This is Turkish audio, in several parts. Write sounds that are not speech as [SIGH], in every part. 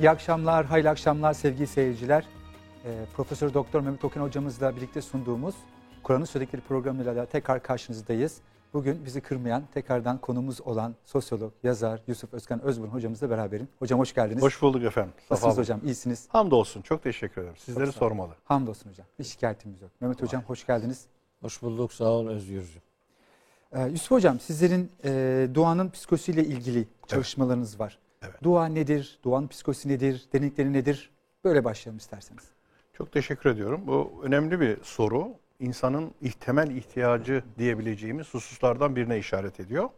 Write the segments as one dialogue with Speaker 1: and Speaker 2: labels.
Speaker 1: İyi akşamlar, hayırlı akşamlar sevgili seyirciler. Ee, Profesör Doktor Mehmet Okan hocamızla birlikte sunduğumuz Kur'an'ın Söyledikleri programıyla da tekrar karşınızdayız. Bugün bizi kırmayan, tekrardan konumuz olan sosyolog, yazar Yusuf Özkan Özbun hocamızla beraberim. Hocam hoş geldiniz.
Speaker 2: Hoş bulduk efendim.
Speaker 1: Nasılsınız
Speaker 2: Safa
Speaker 1: hocam? İyisiniz.
Speaker 2: Hamdolsun. Çok teşekkür ederim. Sizleri
Speaker 1: Çok olun.
Speaker 2: sormalı.
Speaker 1: Hamdolsun hocam. Bir şikayetimiz yok. Mehmet hocam hoş geldiniz.
Speaker 3: Hoş bulduk sağ ol Özgürcüğüm.
Speaker 1: Ee, Yusuf hocam sizlerin e, duanın psikolojisiyle ilgili çalışmalarınız var.
Speaker 2: Evet.
Speaker 1: Dua nedir? Duanın psikolojisi nedir? Derinlikleri nedir? Böyle başlayalım isterseniz.
Speaker 2: Çok teşekkür ediyorum. Bu önemli bir soru. İnsanın temel ihtiyacı diyebileceğimiz hususlardan birine işaret ediyor.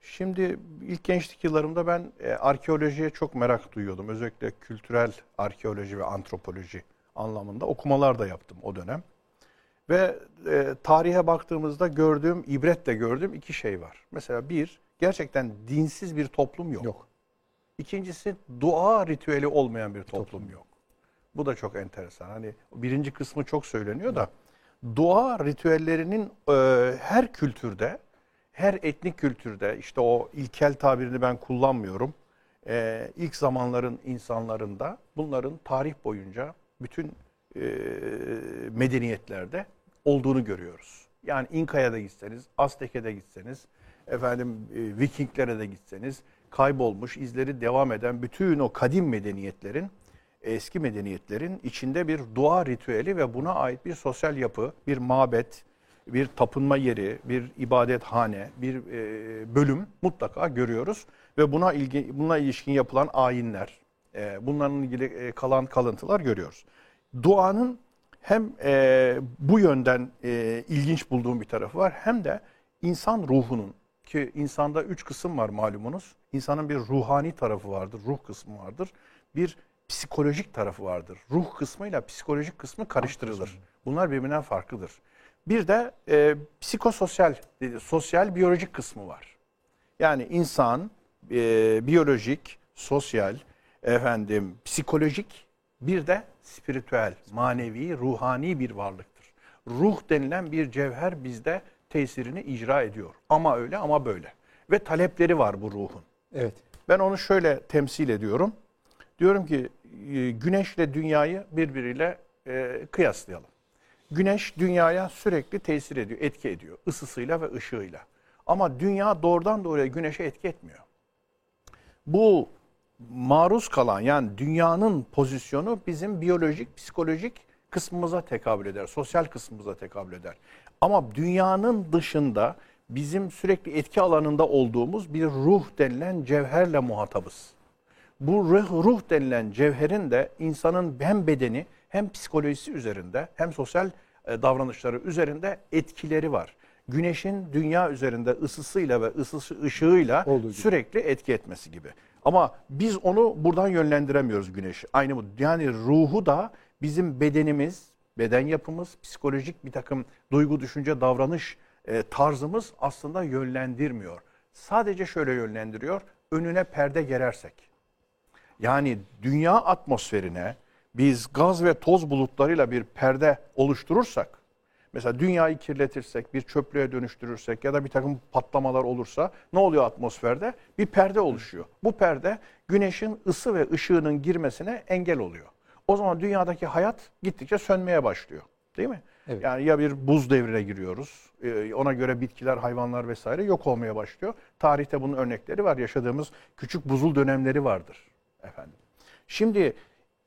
Speaker 2: Şimdi ilk gençlik yıllarımda ben e, arkeolojiye çok merak duyuyordum. Özellikle kültürel arkeoloji ve antropoloji anlamında okumalar da yaptım o dönem. Ve e, tarihe baktığımızda gördüğüm, ibretle gördüğüm iki şey var. Mesela bir, gerçekten dinsiz bir toplum yok.
Speaker 1: Yok.
Speaker 2: İkincisi dua ritüeli olmayan bir toplum yok. Bu da çok enteresan. Hani birinci kısmı çok söyleniyor da dua ritüellerinin e, her kültürde, her etnik kültürde işte o ilkel tabirini ben kullanmıyorum. E, ilk zamanların insanlarında bunların tarih boyunca bütün e, medeniyetlerde olduğunu görüyoruz. Yani İnka'ya da gitseniz, Aztek'e de gitseniz, efendim e, Vikinglere de gitseniz kaybolmuş izleri devam eden bütün o kadim medeniyetlerin eski medeniyetlerin içinde bir dua ritüeli ve buna ait bir sosyal yapı, bir mabet, bir tapınma yeri, bir ibadethane, bir e, bölüm mutlaka görüyoruz ve buna ilgi buna ilişkin yapılan ayinler, e, bunlarla ilgili e, kalan kalıntılar görüyoruz. Duanın hem bu yönden ilginç bulduğum bir tarafı var hem de insan ruhunun ki insanda üç kısım var malumunuz. İnsanın bir ruhani tarafı vardır, ruh kısmı vardır. Bir psikolojik tarafı vardır. Ruh kısmıyla psikolojik kısmı karıştırılır. Bunlar birbirinden farklıdır. Bir de e, psikososyal, dedi, sosyal biyolojik kısmı var. Yani insan e, biyolojik, sosyal, efendim psikolojik bir de spiritüel, manevi, ruhani bir varlıktır. Ruh denilen bir cevher bizde tesirini icra ediyor. Ama öyle ama böyle. Ve talepleri var bu ruhun.
Speaker 1: Evet.
Speaker 2: Ben onu şöyle temsil ediyorum. Diyorum ki e, güneşle dünyayı birbiriyle e, kıyaslayalım. Güneş dünyaya sürekli tesir ediyor, etki ediyor. ısısıyla ve ışığıyla. Ama dünya doğrudan doğruya güneşe etki etmiyor. Bu maruz kalan yani dünyanın pozisyonu bizim biyolojik, psikolojik kısmımıza tekabül eder. Sosyal kısmımıza tekabül eder. Ama dünyanın dışında bizim sürekli etki alanında olduğumuz bir ruh denilen cevherle muhatabız. Bu ruh, ruh denilen cevherin de insanın hem bedeni hem psikolojisi üzerinde hem sosyal e, davranışları üzerinde etkileri var. Güneşin dünya üzerinde ısısıyla ve ısısı ışığıyla
Speaker 1: Olduğu gibi.
Speaker 2: sürekli etki etmesi gibi. Ama biz onu buradan yönlendiremiyoruz güneşi. Aynı bu. Yani ruhu da bizim bedenimiz, beden yapımız, psikolojik bir takım duygu, düşünce, davranış e, tarzımız aslında yönlendirmiyor. Sadece şöyle yönlendiriyor. Önüne perde gerersek. Yani dünya atmosferine biz gaz ve toz bulutlarıyla bir perde oluşturursak, mesela dünyayı kirletirsek, bir çöplüğe dönüştürürsek ya da bir takım patlamalar olursa ne oluyor atmosferde? Bir perde oluşuyor. Bu perde güneşin ısı ve ışığının girmesine engel oluyor. O zaman dünyadaki hayat gittikçe sönmeye başlıyor. Değil mi?
Speaker 1: Evet.
Speaker 2: Yani ya bir buz devrine giriyoruz. e, Ona göre bitkiler, hayvanlar vesaire yok olmaya başlıyor. Tarihte bunun örnekleri var. Yaşadığımız küçük buzul dönemleri vardır efendim. Şimdi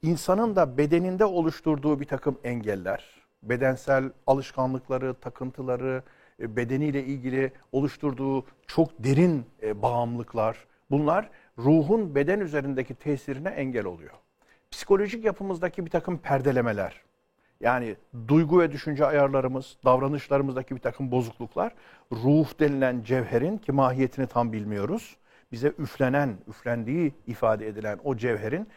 Speaker 2: insanın da bedeninde oluşturduğu bir takım engeller, bedensel alışkanlıkları, takıntıları, e, bedeniyle ilgili oluşturduğu çok derin e, bağımlılıklar, bunlar ruhun beden üzerindeki tesirine engel oluyor. Psikolojik yapımızdaki bir takım perdelemeler, yani duygu ve düşünce ayarlarımız, davranışlarımızdaki bir takım bozukluklar, ruh denilen cevherin ki mahiyetini tam bilmiyoruz, bize üflenen, üflendiği ifade edilen o cevherin,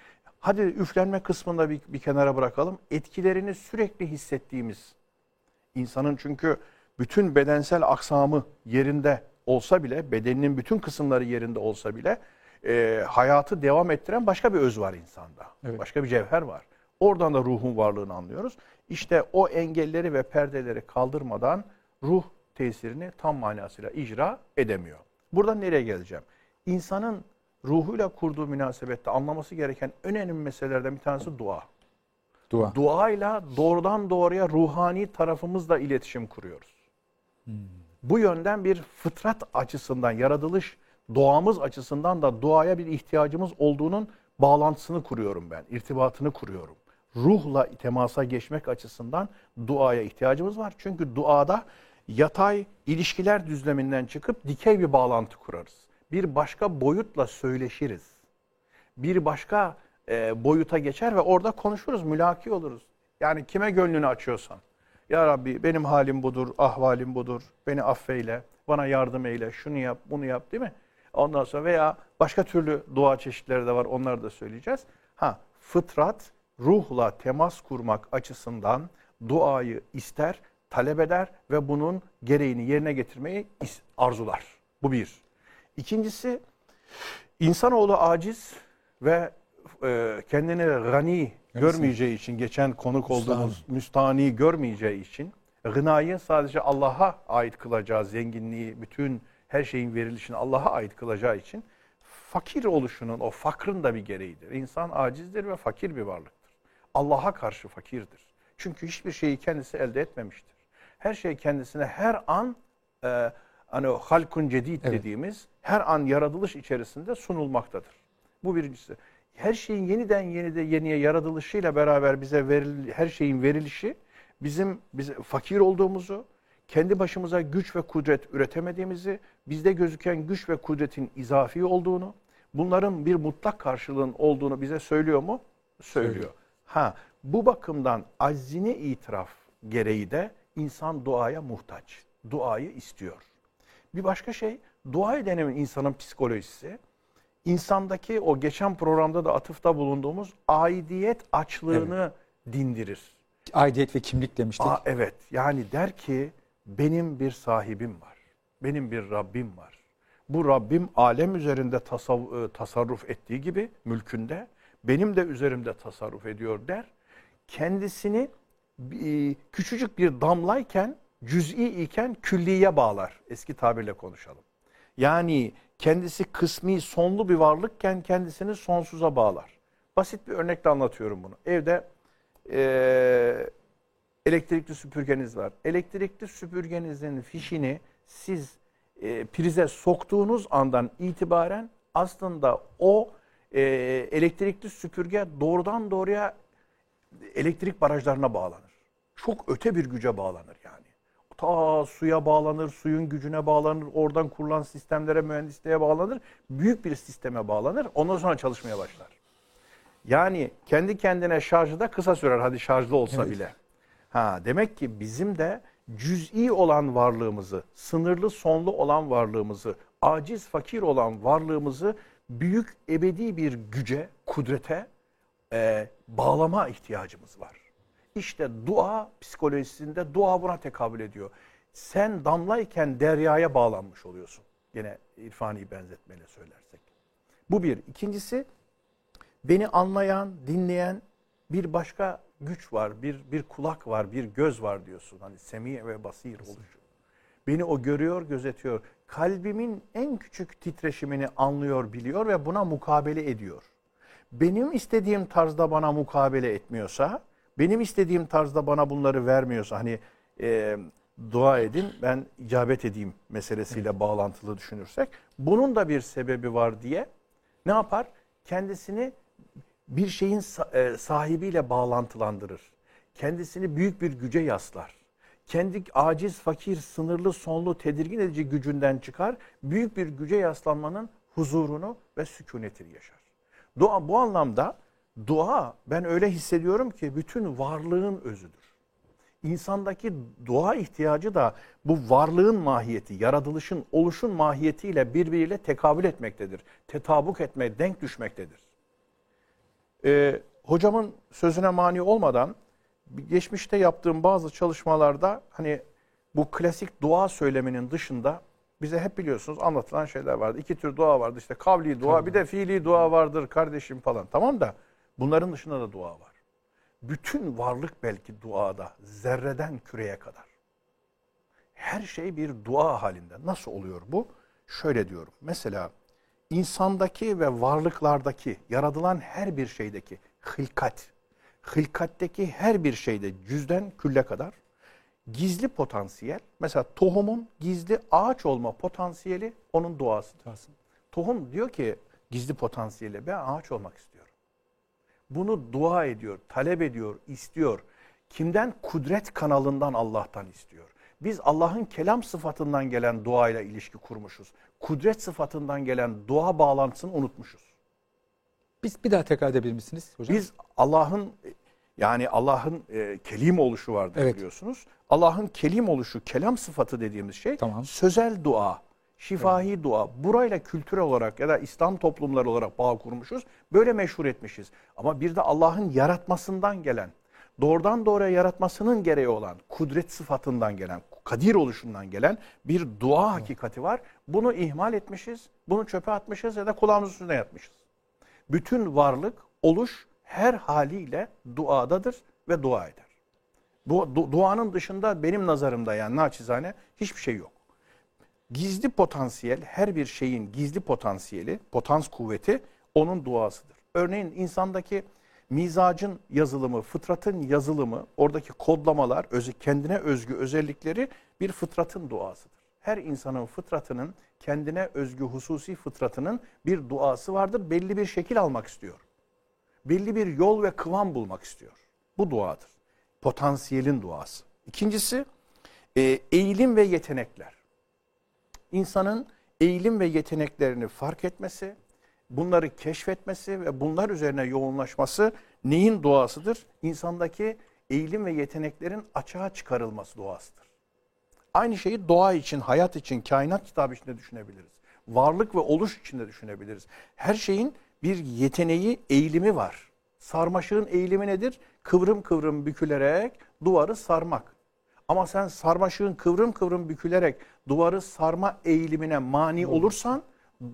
Speaker 2: hadi üflenme kısmında bir, bir kenara bırakalım, etkilerini sürekli hissettiğimiz, insanın çünkü bütün bedensel aksamı yerinde olsa bile, bedeninin bütün kısımları yerinde olsa bile, e, hayatı devam ettiren başka bir öz var insanda.
Speaker 1: Evet.
Speaker 2: Başka bir cevher var. Oradan da ruhun varlığını anlıyoruz. İşte o engelleri ve perdeleri kaldırmadan ruh tesirini tam manasıyla icra edemiyor. Buradan nereye geleceğim? İnsanın ruhuyla kurduğu münasebette anlaması gereken en önemli meselelerden bir tanesi dua.
Speaker 1: Dua.
Speaker 2: Duayla doğrudan doğruya ruhani tarafımızla iletişim kuruyoruz. Bu yönden bir fıtrat açısından, yaratılış doğamız açısından da duaya bir ihtiyacımız olduğunun bağlantısını kuruyorum ben, irtibatını kuruyorum. Ruhla temasa geçmek açısından duaya ihtiyacımız var. Çünkü duada yatay ilişkiler düzleminden çıkıp dikey bir bağlantı kurarız. Bir başka boyutla söyleşiriz. Bir başka e, boyuta geçer ve orada konuşuruz, mülaki oluruz. Yani kime gönlünü açıyorsan. Ya Rabbi benim halim budur, ahvalim budur. Beni affeyle, bana yardım eyle, şunu yap, bunu yap değil mi? Ondan sonra veya başka türlü dua çeşitleri de var, onları da söyleyeceğiz. Ha, fıtrat, ruhla temas kurmak açısından duayı ister, talep eder ve bunun gereğini yerine getirmeyi arzular. Bu bir. İkincisi, insanoğlu aciz ve e, kendini gani görmeyeceği için, geçen konuk olduğumuz müstani görmeyeceği için, gınayı sadece Allah'a ait kılacağı zenginliği, bütün her şeyin verilişini Allah'a ait kılacağı için fakir oluşunun, o fakrın da bir gereğidir. İnsan acizdir ve fakir bir varlıktır. Allah'a karşı fakirdir. Çünkü hiçbir şeyi kendisi elde etmemiştir. Her şey kendisine her an e, hani o halkun cedid
Speaker 1: Evet.
Speaker 2: dediğimiz her an yaratılış içerisinde sunulmaktadır. Bu birincisi. Her şeyin yeniden yenide yeniye yaratılışıyla beraber bize veril, her şeyin verilişi bizim bize fakir olduğumuzu, kendi başımıza güç ve kudret üretemediğimizi, bizde gözüken güç ve kudretin izafi olduğunu, bunların bir mutlak karşılığın olduğunu bize söylüyor mu? Söylüyor.
Speaker 1: Söylüyor.
Speaker 2: Ha, bu bakımdan aczine itiraf gereği de insan duaya muhtaç. Duayı istiyor. Bir başka şey, dua edenin insanın psikolojisi, insandaki o geçen programda da atıfta bulunduğumuz aidiyet açlığını dindirir.
Speaker 1: Aidiyet ve kimlik demiştik.
Speaker 2: Aa, evet yani der ki benim bir sahibim var. Benim bir Rabbim var. Bu Rabbim alem üzerinde e, tasarruf ettiği gibi mülkünde benim de üzerimde tasarruf ediyor der. Kendisini e, küçücük bir damlayken cüz'i iken külliye bağlar. Eski tabirle konuşalım. Yani kendisi kısmi sonlu bir varlıkken kendisini sonsuza bağlar. Basit bir örnekle anlatıyorum bunu. Evde eee elektrikli süpürgeniz var. Elektrikli süpürgenizin fişini siz e, prize soktuğunuz andan itibaren aslında o e, elektrikli süpürge doğrudan doğruya elektrik barajlarına bağlanır. Çok öte bir güce bağlanır yani. Ta suya bağlanır, suyun gücüne bağlanır, oradan kurulan sistemlere, mühendisliğe bağlanır. Büyük bir sisteme bağlanır. Ondan sonra çalışmaya başlar. Yani kendi kendine şarjı da kısa sürer hadi şarjlı olsa
Speaker 1: Evet.
Speaker 2: bile. Ha demek ki bizim de cüz'i olan varlığımızı, sınırlı sonlu olan varlığımızı, aciz fakir olan varlığımızı büyük ebedi bir güce, kudrete e, bağlama ihtiyacımız var. İşte dua psikolojisinde dua buna tekabül ediyor. Sen damlayken deryaya bağlanmış oluyorsun. Yine irfani benzetmeyle söylersek. Bu bir. İkincisi beni anlayan, dinleyen bir başka güç var, bir bir kulak var, bir göz var diyorsun. Hani semi ve basir oluşu. Beni o görüyor, gözetiyor. Kalbimin en küçük titreşimini anlıyor, biliyor ve buna mukabele ediyor. Benim istediğim tarzda bana mukabele etmiyorsa, benim istediğim tarzda bana bunları vermiyorsa, hani e, dua edin ben icabet edeyim meselesiyle bağlantılı düşünürsek, bunun da bir sebebi var diye ne yapar? Kendisini bir şeyin e, sahibiyle bağlantılandırır. Kendisini büyük bir güce yaslar. Kendi aciz, fakir, sınırlı, sonlu, tedirgin edici gücünden çıkar. Büyük bir güce yaslanmanın huzurunu ve sükunetini yaşar. Dua bu anlamda dua ben öyle hissediyorum ki bütün varlığın özüdür. İnsandaki dua ihtiyacı da bu varlığın mahiyeti, yaratılışın, oluşun mahiyetiyle birbiriyle tekabül etmektedir. Tetabuk etme, denk düşmektedir. Ee, hocamın sözüne mani olmadan geçmişte yaptığım bazı çalışmalarda hani bu klasik dua söyleminin dışında bize hep biliyorsunuz anlatılan şeyler vardı. İki tür dua vardı işte kavli dua bir de fiili dua vardır kardeşim falan. Tamam da bunların dışında da dua var. Bütün varlık belki duada zerreden küreye kadar. Her şey bir dua halinde. Nasıl oluyor bu? Şöyle diyorum. Mesela insandaki ve varlıklardaki, yaratılan her bir şeydeki hılkat, hılkatteki her bir şeyde cüzden külle kadar gizli potansiyel, mesela tohumun gizli ağaç olma potansiyeli onun doğasıdır. Tohum diyor ki gizli potansiyeli ben ağaç olmak istiyorum. Bunu dua ediyor, talep ediyor, istiyor. Kimden? Kudret kanalından Allah'tan istiyor. Biz Allah'ın kelam sıfatından gelen duayla ilişki kurmuşuz. Kudret sıfatından gelen dua bağlantısını unutmuşuz.
Speaker 1: Biz bir daha tekrar edebilir misiniz hocam?
Speaker 2: Biz Allah'ın yani Allah'ın e, kelim oluşu vardır
Speaker 1: Evet.
Speaker 2: biliyorsunuz. Allah'ın kelim oluşu, kelam sıfatı dediğimiz şey
Speaker 1: Tamam.
Speaker 2: sözel dua, şifahi dua. Burayla kültürel olarak ya da İslam toplumları olarak bağ kurmuşuz. Böyle meşhur etmişiz. Ama bir de Allah'ın yaratmasından gelen, doğrudan doğruya yaratmasının gereği olan, kudret sıfatından gelen, kadir oluşundan gelen bir dua hakikati var. Bunu ihmal etmişiz, bunu çöpe atmışız ya da kulağımızın üstüne yatmışız. Bütün varlık, oluş her haliyle duadadır ve dua eder. Bu du- duanın dışında benim nazarımda yani naçizane hiçbir şey yok. Gizli potansiyel, her bir şeyin gizli potansiyeli, potans kuvveti onun duasıdır. Örneğin insandaki mizacın yazılımı, fıtratın yazılımı, oradaki kodlamalar, özü, kendine özgü özellikleri bir fıtratın duasıdır. Her insanın fıtratının, kendine özgü hususi fıtratının bir duası vardır. Belli bir şekil almak istiyor. Belli bir yol ve kıvam bulmak istiyor. Bu duadır. Potansiyelin duası. İkincisi e, eğilim ve yetenekler insanın eğilim ve yeteneklerini fark etmesi, bunları keşfetmesi ve bunlar üzerine yoğunlaşması neyin doğasıdır? İnsandaki eğilim ve yeteneklerin açığa çıkarılması doğasıdır. Aynı şeyi doğa için, hayat için, kainat kitabı içinde düşünebiliriz. Varlık ve oluş içinde düşünebiliriz. Her şeyin bir yeteneği, eğilimi var. Sarmaşığın eğilimi nedir? Kıvrım kıvrım bükülerek duvarı sarmak. Ama sen sarmaşığın kıvrım kıvrım bükülerek duvarı sarma eğilimine mani olursan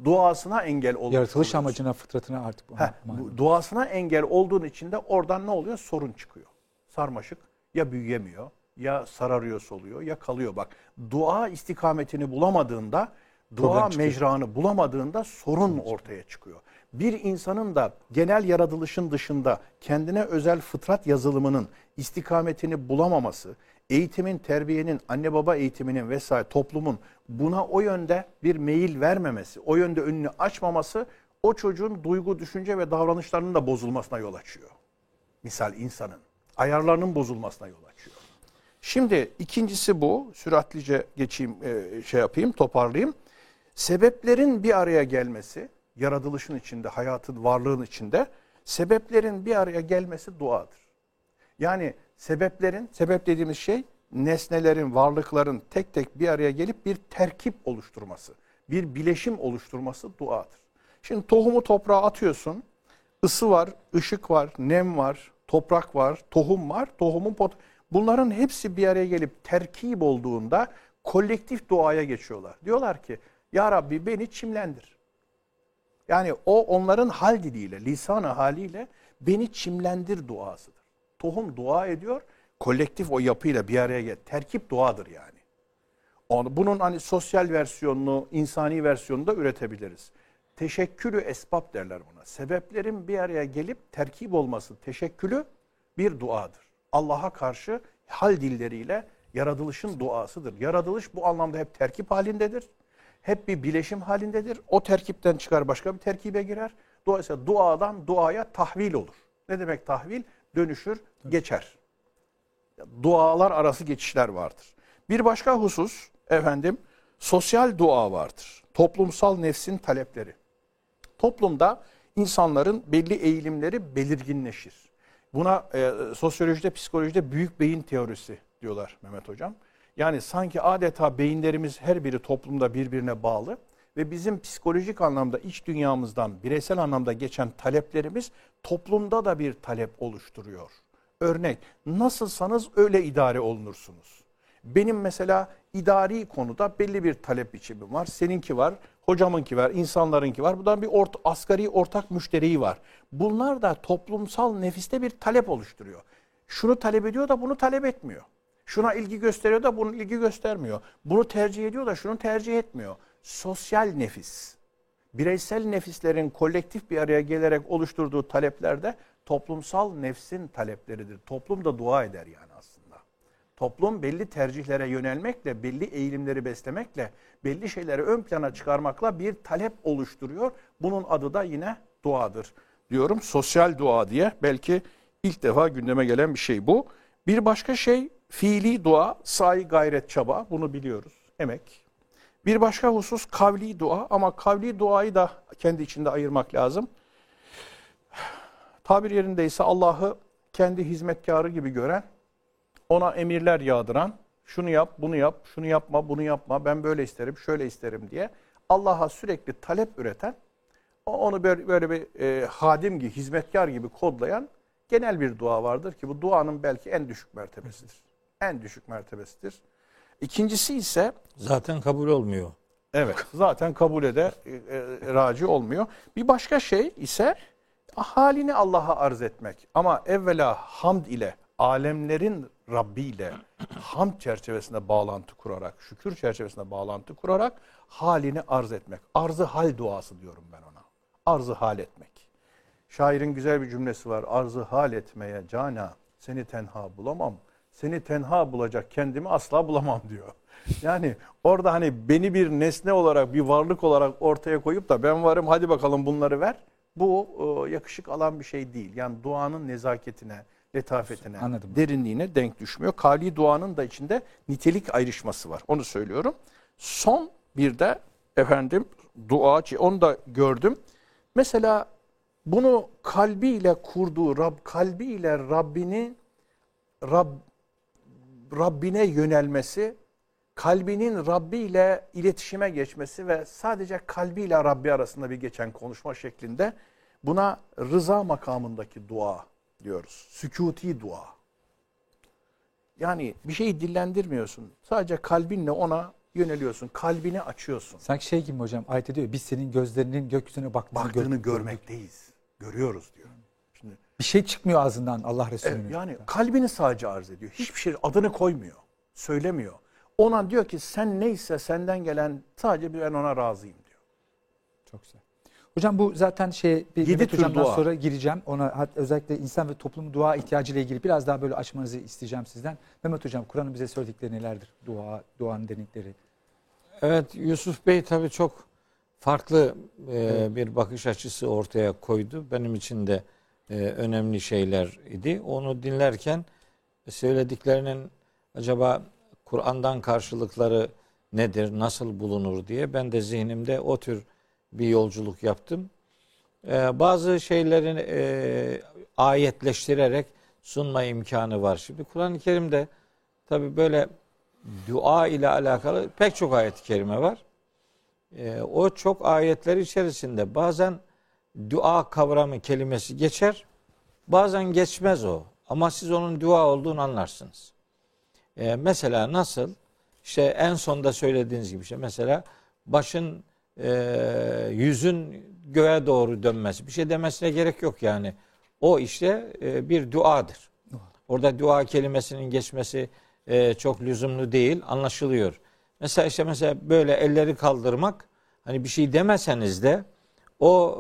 Speaker 2: duasına engel olursun.
Speaker 1: Yaratılış amacına, fıtratına artık.
Speaker 2: Heh, bu duasına engel olduğun için de oradan ne oluyor? Sorun çıkıyor. Sarmaşık ya büyüyemiyor, ya sararıyor soluyor, ya kalıyor. Bak dua istikametini bulamadığında, dua mecranı bulamadığında sorun ortaya çıkıyor. Bir insanın da genel yaratılışın dışında kendine özel fıtrat yazılımının istikametini bulamaması, eğitimin, terbiyenin, anne baba eğitiminin vesaire toplumun buna o yönde bir meyil vermemesi, o yönde önünü açmaması o çocuğun duygu, düşünce ve davranışlarının da bozulmasına yol açıyor. Misal insanın ayarlarının bozulmasına yol açıyor. Şimdi ikincisi bu. Süratlice geçeyim, e, şey yapayım, toparlayayım. Sebeplerin bir araya gelmesi, yaratılışın içinde, hayatın, varlığın içinde sebeplerin bir araya gelmesi duadır. Yani sebeplerin, sebep dediğimiz şey nesnelerin, varlıkların tek tek bir araya gelip bir terkip oluşturması, bir bileşim oluşturması duadır. Şimdi tohumu toprağa atıyorsun, ısı var, ışık var, nem var, toprak var, tohum var, tohumun pot Bunların hepsi bir araya gelip terkip olduğunda kolektif duaya geçiyorlar. Diyorlar ki ya Rabbi beni çimlendir. Yani o onların hal diliyle, lisanı haliyle beni çimlendir duasıdır. Tohum dua ediyor, kolektif o yapıyla bir araya gel. Terkip duadır yani. Onu, bunun hani sosyal versiyonunu, insani versiyonunu da üretebiliriz. Teşekkülü esbab derler buna. Sebeplerin bir araya gelip terkip olması, teşekkülü bir duadır. Allah'a karşı hal dilleriyle yaratılışın duasıdır. Yaratılış bu anlamda hep terkip halindedir. Hep bir bileşim halindedir. O terkipten çıkar başka bir terkibe girer. Dolayısıyla duadan duaya tahvil olur. Ne demek tahvil? Dönüşür, geçer. Dualar arası geçişler vardır. Bir başka husus efendim sosyal dua vardır. Toplumsal nefsin talepleri. Toplumda insanların belli eğilimleri belirginleşir. Buna e, sosyolojide, psikolojide büyük beyin teorisi diyorlar Mehmet Hocam. Yani sanki adeta beyinlerimiz her biri toplumda birbirine bağlı ve bizim psikolojik anlamda iç dünyamızdan bireysel anlamda geçen taleplerimiz toplumda da bir talep oluşturuyor. Örnek, nasılsanız öyle idare olunursunuz. Benim mesela idari konuda belli bir talep biçimim var. Seninki var, hocamınki var, insanlarınki var. Buradan bir ort asgari ortak müşteriyi var. Bunlar da toplumsal nefiste bir talep oluşturuyor. Şunu talep ediyor da bunu talep etmiyor. Şuna ilgi gösteriyor da bunu ilgi göstermiyor. Bunu tercih ediyor da şunu tercih etmiyor. Sosyal nefis. bireysel nefislerin kolektif bir araya gelerek oluşturduğu taleplerde toplumsal nefsin talepleridir. Toplum da dua eder yani aslında. Toplum belli tercihlere yönelmekle, belli eğilimleri beslemekle, belli şeyleri ön plana çıkarmakla bir talep oluşturuyor. Bunun adı da yine duadır diyorum. Sosyal dua diye belki ilk defa gündeme gelen bir şey bu. Bir başka şey fiili dua, sahi gayret çaba bunu biliyoruz. Emek. Bir başka husus kavli dua ama kavli duayı da kendi içinde ayırmak lazım. Tabir yerindeyse Allah'ı kendi hizmetkarı gibi gören, ona emirler yağdıran, şunu yap, bunu yap, şunu yapma, bunu yapma, ben böyle isterim, şöyle isterim diye Allah'a sürekli talep üreten, onu böyle, böyle bir e, hadim gibi, hizmetkar gibi kodlayan genel bir dua vardır ki bu duanın belki en düşük mertebesidir. En düşük mertebesidir. İkincisi ise
Speaker 3: Zaten kabul olmuyor.
Speaker 2: Evet. Zaten kabul ede e, e, raci olmuyor. Bir başka şey ise halini Allah'a arz etmek. Ama evvela hamd ile alemlerin Rabbi ile hamd çerçevesinde bağlantı kurarak, şükür çerçevesinde bağlantı kurarak halini arz etmek. Arzı hal duası diyorum ben ona. Arzı hal etmek. Şairin güzel bir cümlesi var. Arzı hal etmeye cana seni tenha bulamam. Seni tenha bulacak kendimi asla bulamam diyor. [LAUGHS] Yani orada hani beni bir nesne olarak, bir varlık olarak ortaya koyup da ben varım hadi bakalım bunları ver. Bu e, yakışık alan bir şey değil. Yani duanın nezaketine, letafetine,
Speaker 1: Anladım.
Speaker 2: derinliğine denk düşmüyor. Kali duanın da içinde nitelik ayrışması var. Onu söylüyorum. Son bir de efendim dua, onu da gördüm. Mesela bunu kalbiyle kurduğu, Rab, kalbiyle Rabbini Rab, Rabbine yönelmesi, kalbinin Rabbi ile iletişime geçmesi ve sadece kalbiyle Rabbi arasında bir geçen konuşma şeklinde buna rıza makamındaki dua diyoruz. Sükuti dua. Yani bir şeyi dillendirmiyorsun. Sadece kalbinle ona yöneliyorsun. Kalbini açıyorsun.
Speaker 1: Sanki şey gibi hocam ayet ediyor. Biz senin gözlerinin gökyüzüne baktığını,
Speaker 2: Baktığını
Speaker 1: gör-
Speaker 2: görmekteyiz. Görüyoruz diyor.
Speaker 1: Bir şey çıkmıyor ağzından Allah Resulü'nün.
Speaker 2: Evet, yani kalbini sadece arz ediyor. Hiçbir şey adını koymuyor. Söylemiyor. Ona diyor ki sen neyse senden gelen sadece ben ona razıyım diyor.
Speaker 1: Çok güzel. Hocam bu zaten şey bir
Speaker 2: Yedi
Speaker 1: Mehmet hocamdan
Speaker 2: dua.
Speaker 1: sonra gireceğim. Ona özellikle insan ve toplumun dua ihtiyacı ile ilgili biraz daha böyle açmanızı isteyeceğim sizden. Mehmet hocam Kur'an'ın bize söyledikleri nelerdir? Dua, duanın derinlikleri.
Speaker 3: Evet Yusuf Bey tabii çok farklı e, bir bakış açısı ortaya koydu. Benim için de e, önemli şeyler idi. Onu dinlerken söylediklerinin acaba Kur'an'dan karşılıkları nedir, nasıl bulunur diye ben de zihnimde o tür bir yolculuk yaptım. E, bazı şeylerin e, ayetleştirerek sunma imkanı var. Şimdi Kur'an-ı Kerim'de tabii böyle dua ile alakalı pek çok ayet-i kerime var. Ee, o çok ayetler içerisinde bazen dua kavramı kelimesi geçer, bazen geçmez o. Ama siz onun dua olduğunu anlarsınız. Ee, mesela nasıl? İşte en sonda söylediğiniz gibi işte mesela başın e, yüzün göğe doğru dönmesi. Bir şey demesine gerek yok yani. O işte e, bir duadır. Orada dua kelimesinin geçmesi e, çok lüzumlu değil, anlaşılıyor. Mesela işte mesela böyle elleri kaldırmak hani bir şey demeseniz de o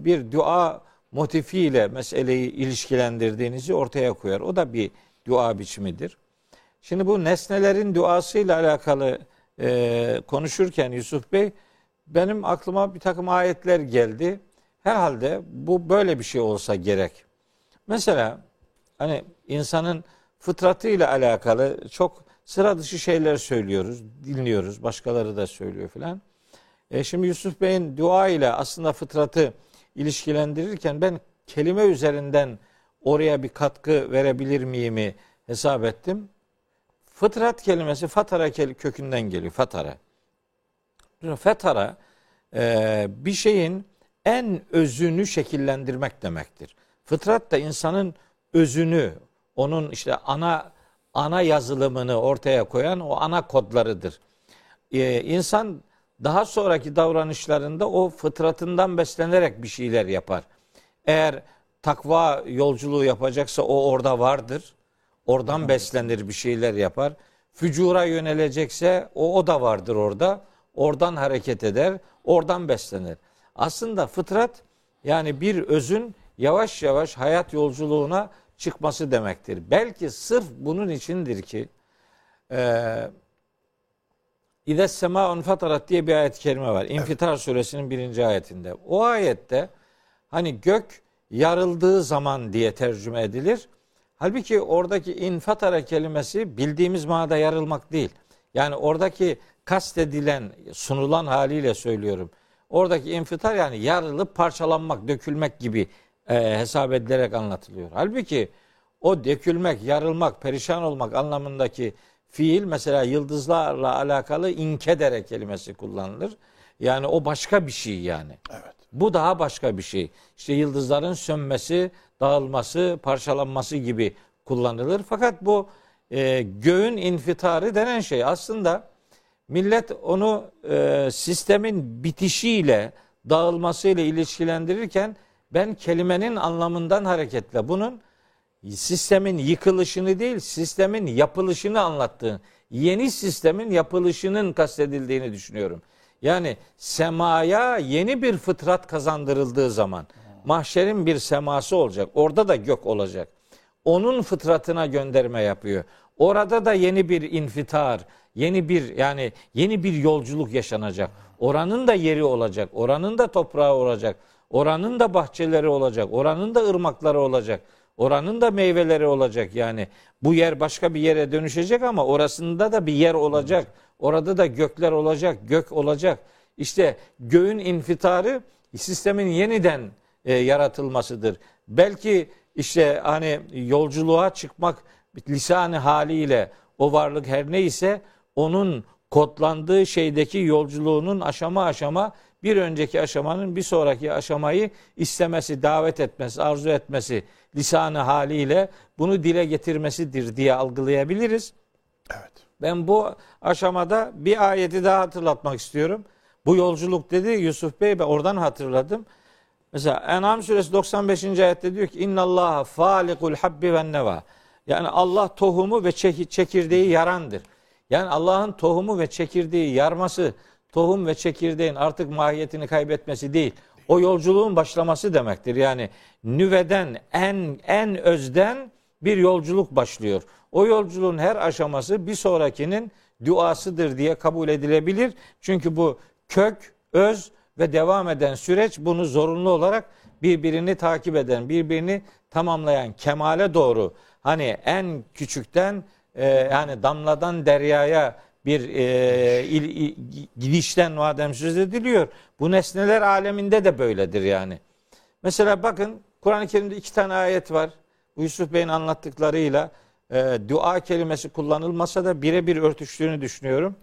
Speaker 3: e, bir dua motifiyle meseleyi ilişkilendirdiğinizi ortaya koyar. O da bir dua biçimidir. Şimdi bu nesnelerin duasıyla alakalı e, konuşurken Yusuf Bey benim aklıma bir takım ayetler geldi. Herhalde bu böyle bir şey olsa gerek. Mesela hani insanın fıtratıyla alakalı çok sıra dışı şeyler söylüyoruz, dinliyoruz. Başkaları da söylüyor filan. E şimdi Yusuf Bey'in dua ile aslında fıtratı ilişkilendirirken ben kelime üzerinden oraya bir katkı verebilir miyimi hesap ettim. Fıtrat kelimesi fatara kökünden geliyor. Fatara. Fetara e, bir şeyin en özünü şekillendirmek demektir. Fıtrat da insanın özünü, onun işte ana ana yazılımını ortaya koyan o ana kodlarıdır. Ee, insan daha sonraki davranışlarında o fıtratından beslenerek bir şeyler yapar. Eğer takva yolculuğu yapacaksa o orada vardır. Oradan beslenir bir şeyler yapar. Fücura yönelecekse o, o da vardır orada. Oradan hareket eder, oradan beslenir. Aslında fıtrat yani bir özün yavaş yavaş hayat yolculuğuna çıkması demektir. Belki sırf bunun içindir ki e, İde sema fatarat diye bir ayet-i kerime var. İnfitar suresinin birinci ayetinde. O ayette hani gök yarıldığı zaman diye tercüme edilir. Halbuki oradaki infatara kelimesi bildiğimiz manada yarılmak değil. Yani oradaki kastedilen, sunulan haliyle söylüyorum. Oradaki infitar yani yarılıp parçalanmak, dökülmek gibi e, hesap edilerek anlatılıyor. Halbuki o dökülmek, yarılmak, perişan olmak anlamındaki fiil mesela yıldızlarla alakalı inkedere kelimesi kullanılır. Yani o başka bir şey yani.
Speaker 2: Evet.
Speaker 3: Bu daha başka bir şey. İşte yıldızların sönmesi, dağılması, parçalanması gibi kullanılır. Fakat bu e, göğün infitarı denen şey aslında millet onu e, sistemin bitişiyle, dağılmasıyla ilişkilendirirken ben kelimenin anlamından hareketle bunun sistemin yıkılışını değil, sistemin yapılışını anlattığı, yeni sistemin yapılışının kastedildiğini düşünüyorum. Yani semaya yeni bir fıtrat kazandırıldığı zaman mahşerin bir seması olacak. Orada da gök olacak. Onun fıtratına gönderme yapıyor. Orada da yeni bir infitar, yeni bir yani yeni bir yolculuk yaşanacak. Oranın da yeri olacak. Oranın da toprağı olacak. Oranın da bahçeleri olacak. Oranın da ırmakları olacak. Oranın da meyveleri olacak yani. Bu yer başka bir yere dönüşecek ama orasında da bir yer olacak. Orada da gökler olacak, gök olacak. İşte göğün infitarı sistemin yeniden e, yaratılmasıdır. Belki işte hani yolculuğa çıkmak lisanı haliyle o varlık her neyse onun kodlandığı şeydeki yolculuğunun aşama aşama bir önceki aşamanın bir sonraki aşamayı istemesi, davet etmesi, arzu etmesi lisanı haliyle bunu dile getirmesidir diye algılayabiliriz.
Speaker 2: Evet.
Speaker 3: Ben bu aşamada bir ayeti daha hatırlatmak istiyorum. Bu yolculuk dedi Yusuf Bey ben oradan hatırladım. Mesela En'am suresi 95. ayette diyor ki innallaha falikul habbi ve neva. Yani Allah tohumu ve çekirdeği yarandır. Yani Allah'ın tohumu ve çekirdeği yarması, tohum ve çekirdeğin artık mahiyetini kaybetmesi değil. O yolculuğun başlaması demektir. Yani nüveden en en özden bir yolculuk başlıyor. O yolculuğun her aşaması bir sonrakinin duasıdır diye kabul edilebilir. Çünkü bu kök, öz ve devam eden süreç bunu zorunlu olarak birbirini takip eden, birbirini tamamlayan kemale doğru hani en küçükten e, yani damladan deryaya bir e, il, il, gidişten madem söz ediliyor. Bu nesneler aleminde de böyledir yani. Mesela bakın Kur'an-ı Kerim'de iki tane ayet var. Bu Yusuf Bey'in anlattıklarıyla e, dua kelimesi kullanılmasa da birebir örtüştüğünü düşünüyorum.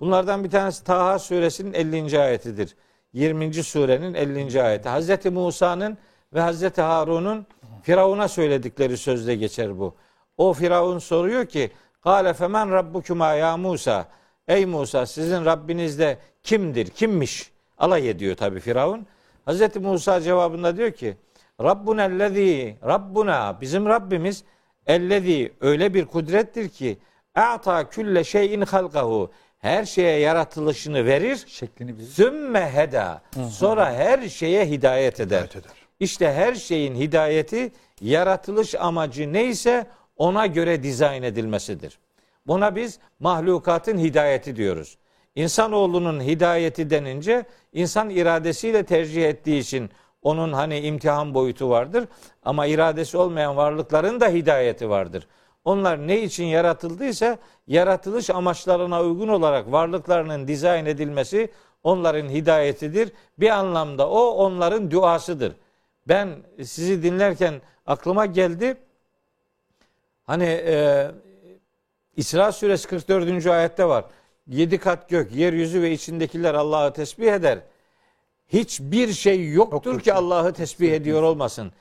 Speaker 3: Bunlardan bir tanesi Taha suresinin 50. ayetidir. 20. surenin 50. ayeti. Hazreti Musa'nın ve Hazreti Harun'un Firavun'a söyledikleri sözde geçer bu. O Firavun soruyor ki Kale femen rabbukuma ya Musa. Ey Musa sizin Rabbiniz de kimdir? Kimmiş? Alay ediyor tabi Firavun. Hazreti Musa cevabında diyor ki Rabbuna ellezî Rabbuna bizim Rabbimiz ellezî öyle bir kudrettir ki a'ta külle şeyin halkahu her şeye yaratılışını verir.
Speaker 1: Şeklini bilir.
Speaker 3: Sümme heda. Sonra her şeye hidayet eder.
Speaker 2: Hidayet eder.
Speaker 3: İşte her şeyin hidayeti yaratılış amacı neyse ona göre dizayn edilmesidir. Buna biz mahlukatın hidayeti diyoruz. İnsanoğlunun hidayeti denince insan iradesiyle tercih ettiği için onun hani imtihan boyutu vardır ama iradesi olmayan varlıkların da hidayeti vardır. Onlar ne için yaratıldıysa yaratılış amaçlarına uygun olarak varlıklarının dizayn edilmesi onların hidayetidir. Bir anlamda o onların duasıdır. Ben sizi dinlerken aklıma geldi. Hani e, İsra suresi 44. ayette var. Yedi kat gök, yeryüzü ve içindekiler Allah'ı tesbih eder. Hiçbir şey yoktur,
Speaker 2: Yoktur
Speaker 3: ki. Allah'ı tesbih ediyor olmasın.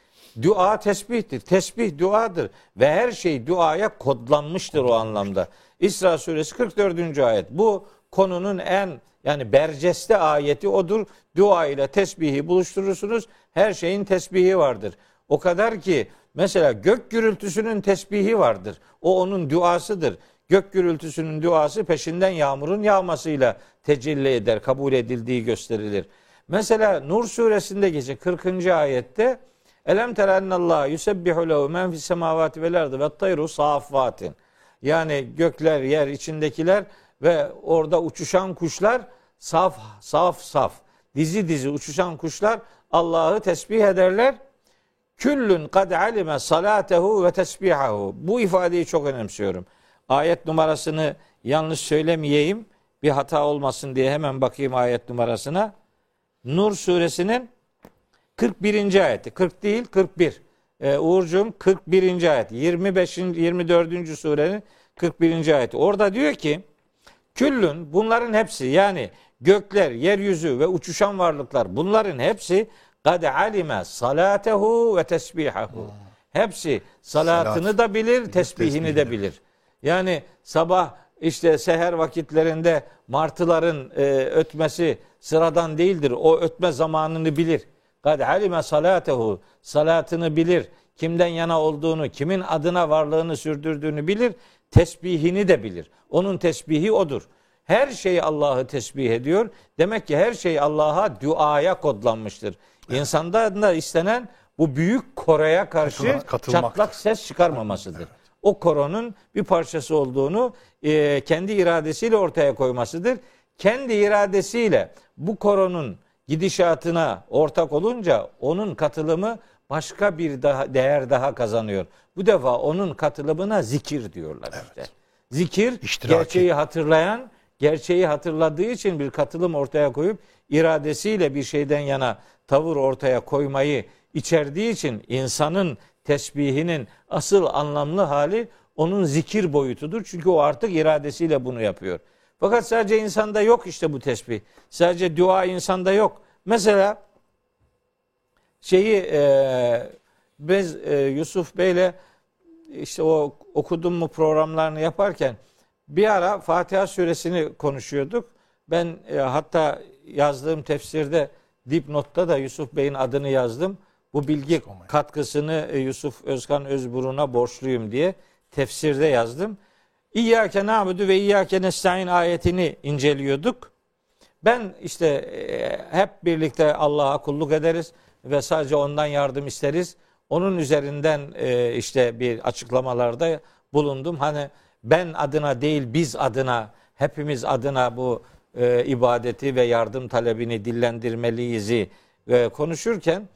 Speaker 3: Dua tesbihtir. Tesbih duadır. Ve her şey duaya kodlanmıştır o anlamda. İsra suresi 44. ayet. Bu konunun en yani berceste ayeti odur. Dua ile tesbihi buluşturursunuz. Her şeyin tesbihi vardır. O kadar ki mesela gök gürültüsünün tesbihi vardır. O onun duasıdır. Gök gürültüsünün duası peşinden yağmurun yağmasıyla tecelli eder, kabul edildiği gösterilir. Mesela Nur suresinde geçen 40. ayette Elem terennallah yusebbihu lehu men fis semavati vel ardı ve tayru saffatin. Yani gökler, yer, içindekiler ve orada uçuşan kuşlar saf saf saf dizi dizi uçuşan kuşlar Allah'ı tesbih ederler. Küllün kad alime salatehu ve tesbihahu. Bu ifadeyi çok önemsiyorum. Ayet numarasını yanlış söylemeyeyim. Bir hata olmasın diye hemen bakayım ayet numarasına. Nur suresinin 41. ayeti. 40 değil 41. Ee, Uğurcuğum 41. ayet. 25. 24. surenin 41. ayeti. Orada diyor ki Küllün bunların hepsi yani gökler, yeryüzü ve uçuşan varlıklar bunların hepsi kad alime salatehu ve tesbihahu. Hepsi salatını
Speaker 2: Salat.
Speaker 3: da bilir, tesbihini de bilir. Yani sabah işte seher vakitlerinde martıların e, ötmesi sıradan değildir. O ötme zamanını bilir. Kad alime salatehu salatını bilir. Kimden yana olduğunu, kimin adına varlığını sürdürdüğünü bilir. Tesbihini de bilir. Onun tesbihi odur. Her şey Allah'ı tesbih ediyor. Demek ki her şey Allah'a duaya kodlanmıştır. İnsanda da istenen bu büyük koraya karşı
Speaker 2: Katılmak- katılmaktır.
Speaker 3: çatlak ses çıkarmamasıdır. O koronun bir parçası olduğunu e, kendi iradesiyle ortaya koymasıdır. Kendi iradesiyle bu koronun gidişatına ortak olunca onun katılımı başka bir daha değer daha kazanıyor. Bu defa onun katılımına zikir diyorlar işte. Zikir
Speaker 2: İştiraki.
Speaker 3: gerçeği hatırlayan, gerçeği hatırladığı için bir katılım ortaya koyup iradesiyle bir şeyden yana tavır ortaya koymayı içerdiği için insanın tesbihinin asıl anlamlı hali onun zikir boyutudur. Çünkü o artık iradesiyle bunu yapıyor. Fakat sadece insanda yok işte bu tesbih. Sadece dua insanda yok. Mesela şeyi e, biz e, Yusuf Bey'le işte o okudum mu programlarını yaparken bir ara Fatiha suresini konuşuyorduk. Ben e, hatta yazdığım tefsirde dipnotta da Yusuf Bey'in adını yazdım. Bu bilgi katkısını e, Yusuf Özkan Özburun'a borçluyum diye tefsirde yazdım. İyyâke na'budu ve iyyâke nestaîn ayetini inceliyorduk. Ben işte e, hep birlikte Allah'a kulluk ederiz ve sadece ondan yardım isteriz. Onun üzerinden e, işte bir açıklamalarda bulundum. Hani ben adına değil biz adına, hepimiz adına bu e, ibadeti ve yardım talebini dillendirmeliyiz e, konuşurken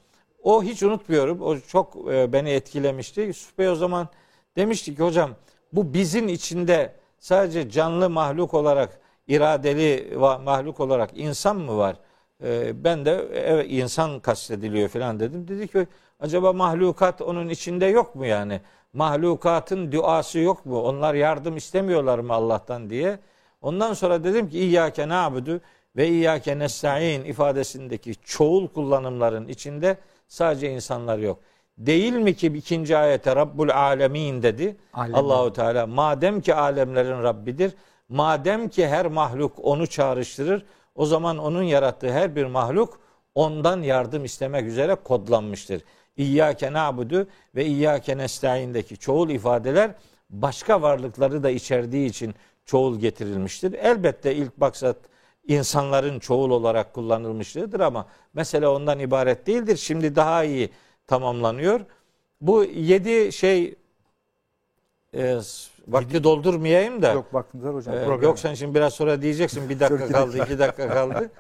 Speaker 3: o hiç unutmuyorum. O çok e, beni etkilemişti. Yusuf Bey o zaman demişti ki hocam bu bizim içinde sadece canlı mahluk olarak iradeli mahluk olarak insan mı var? E, ben de evet insan kastediliyor falan dedim. Dedi ki acaba mahlukat onun içinde yok mu yani? Mahlukatın duası yok mu? Onlar yardım istemiyorlar mı Allah'tan diye. Ondan sonra dedim ki İyyâke na'budu ve İyyâke nesta'in ifadesindeki çoğul kullanımların içinde sadece insanlar yok. Değil mi ki ikinci ayete Rabbul Alemin dedi.
Speaker 1: Alemin.
Speaker 3: Allahu Teala madem ki alemlerin Rabbidir, madem ki her mahluk onu çağrıştırır, o zaman onun yarattığı her bir mahluk ondan yardım istemek üzere kodlanmıştır. İyyâke na'budu ve İyyâke nesta'indeki çoğul ifadeler başka varlıkları da içerdiği için çoğul getirilmiştir. Elbette ilk maksat insanların çoğul olarak kullanılmışlığıdır ama mesele ondan ibaret değildir. Şimdi daha iyi tamamlanıyor. Bu yedi şey e, vakti doldurmayayım da.
Speaker 1: Yok vaktimiz var hocam. Program.
Speaker 3: yok sen şimdi biraz sonra diyeceksin bir dakika kaldı, iki dakika kaldı.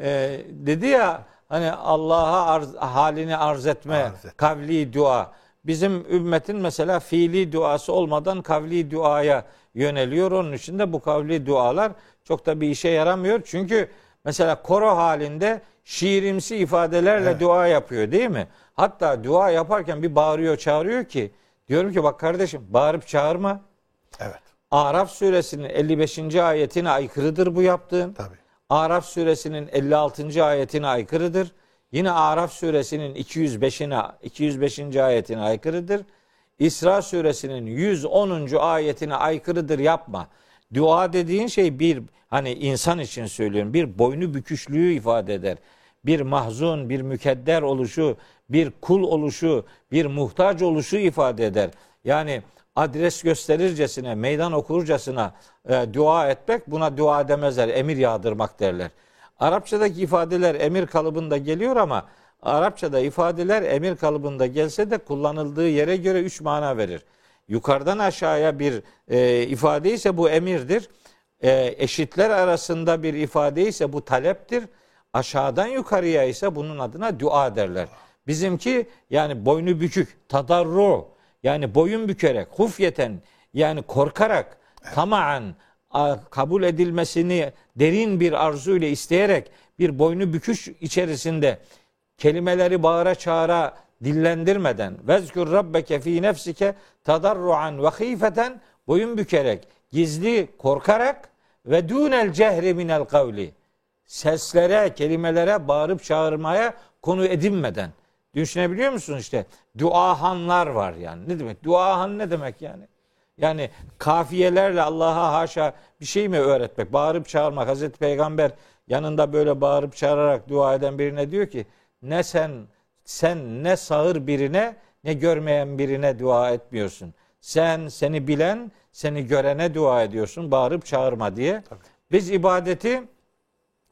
Speaker 3: Ee, dedi ya hani Allah'a arz, halini arz etme,
Speaker 2: Arz et.
Speaker 3: kavli dua. Bizim ümmetin mesela fiili duası olmadan kavli duaya yöneliyor. Onun için de bu kavli dualar çok da bir işe yaramıyor. Çünkü mesela koro halinde şiirimsi ifadelerle
Speaker 2: Evet.
Speaker 3: dua yapıyor değil mi? Hatta dua yaparken bir bağırıyor çağırıyor ki diyorum ki bak kardeşim bağırıp çağırma.
Speaker 2: Evet.
Speaker 3: Araf suresinin 55. ayetine aykırıdır bu yaptığın.
Speaker 2: Tabii.
Speaker 3: Araf suresinin 56. ayetine aykırıdır. Yine Araf suresinin 205'ine 205. ayetine aykırıdır. İsra suresinin 110. ayetine aykırıdır yapma. Dua dediğin şey bir hani insan için söylüyorum bir boynu büküşlüğü ifade eder. Bir mahzun, bir mükedder oluşu, bir kul oluşu, bir muhtaç oluşu ifade eder. Yani adres gösterircesine, meydan okurcasına e, dua etmek buna dua demezler, emir yağdırmak derler. Arapçadaki ifadeler emir kalıbında geliyor ama Arapçada ifadeler emir kalıbında gelse de kullanıldığı yere göre üç mana verir. Yukarıdan aşağıya bir e, ifade ise bu emirdir. E, eşitler arasında bir ifade ise bu taleptir. Aşağıdan yukarıya ise bunun adına dua derler. Bizimki yani boynu bükük, tadarru yani boyun bükerek, hufyeten yani korkarak, tamaan a- kabul edilmesini derin bir arzu ile isteyerek bir boynu büküş içerisinde kelimeleri bağıra çağıra dillendirmeden vezkür rabbeke fi nefsike tadarruan ve hifeten boyun bükerek gizli korkarak ve dunel cehri minel kavli seslere, kelimelere bağırıp çağırmaya konu edinmeden. Düşünebiliyor musun işte? Duahanlar var yani. Ne demek? Duahan ne demek yani? Yani kafiyelerle Allah'a haşa bir şey mi öğretmek? Bağırıp çağırmak. Hazreti Peygamber yanında böyle bağırıp çağırarak dua eden birine diyor ki ne sen sen ne sağır birine ne görmeyen birine dua etmiyorsun. Sen seni bilen, seni görene dua ediyorsun. Bağırıp çağırma diye. Biz ibadeti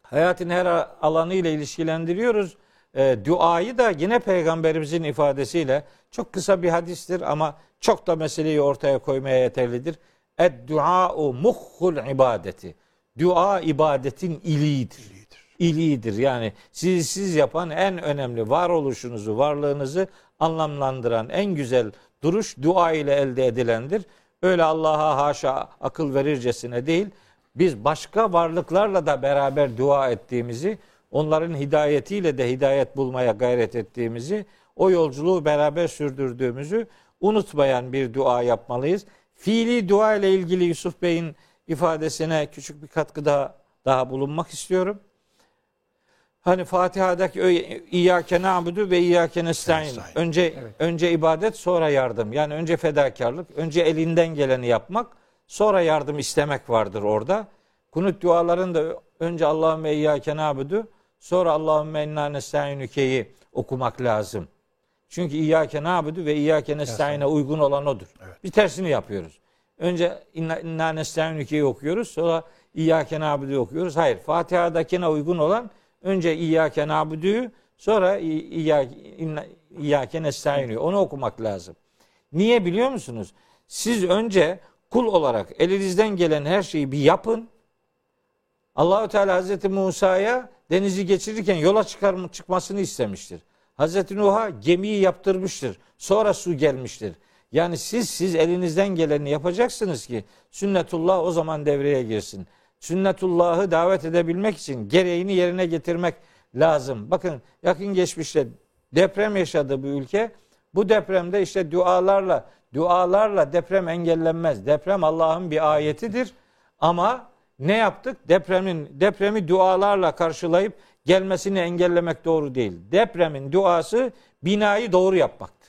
Speaker 3: hayatın her alanı ile ilişkilendiriyoruz. E, duayı da yine peygamberimizin ifadesiyle çok kısa bir hadistir ama çok da meseleyi ortaya koymaya yeterlidir. Ed dua'u muhhul ibadeti. Dua ibadetin iliğidir. İliğidir. Yani sizi siz yapan en önemli varoluşunuzu, varlığınızı anlamlandıran en güzel duruş dua ile elde edilendir. Öyle Allah'a haşa akıl verircesine değil, biz başka varlıklarla da beraber dua ettiğimizi, onların hidayetiyle de hidayet bulmaya gayret ettiğimizi, o yolculuğu beraber sürdürdüğümüzü unutmayan bir dua yapmalıyız. Fiili dua ile ilgili Yusuf Bey'in ifadesine küçük bir katkıda daha bulunmak istiyorum. Hani Fatiha'daki İyyâke na'budu ve İyyâke nestaîn.
Speaker 2: Nestaîn.
Speaker 3: Önce
Speaker 1: Evet.
Speaker 3: önce ibadet sonra yardım. Yani önce fedakarlık, önce elinden geleni yapmak, sonra yardım istemek vardır orada. Kunut dualarında önce Allahümme İyyâke na'budu, sonra Allahümme inna nestaînüke'yi okumak lazım. Çünkü İyyâke na'budu ve İyyâke nestaîn'e uygun olan odur. Bir tersini yapıyoruz. Önce inna, inna nestaînüke'yi okuyoruz, sonra İyyâke na'budu'yu okuyoruz. Hayır, Fatiha'dakine uygun olan önce İyyâke na'budu'yu, sonra İyyâke, nestaînü'yü. Onu okumak lazım. Niye biliyor musunuz? Siz önce kul olarak elinizden gelen her şeyi bir yapın. Allahü Teala Hazreti Musa'ya denizi geçirirken yola çıkar çıkmasını istemiştir. Hazreti Nuh'a gemiyi yaptırmıştır. Sonra su gelmiştir. Yani siz siz elinizden geleni yapacaksınız ki sünnetullah o zaman devreye girsin. Sünnetullah'ı davet edebilmek için gereğini yerine getirmek lazım. Bakın yakın geçmişte deprem yaşadı bu ülke. Bu depremde işte dualarla dualarla deprem engellenmez. Deprem Allah'ın bir ayetidir. Ama ne yaptık? Depremin depremi dualarla karşılayıp gelmesini engellemek doğru değil. Depremin duası binayı doğru yapmaktır.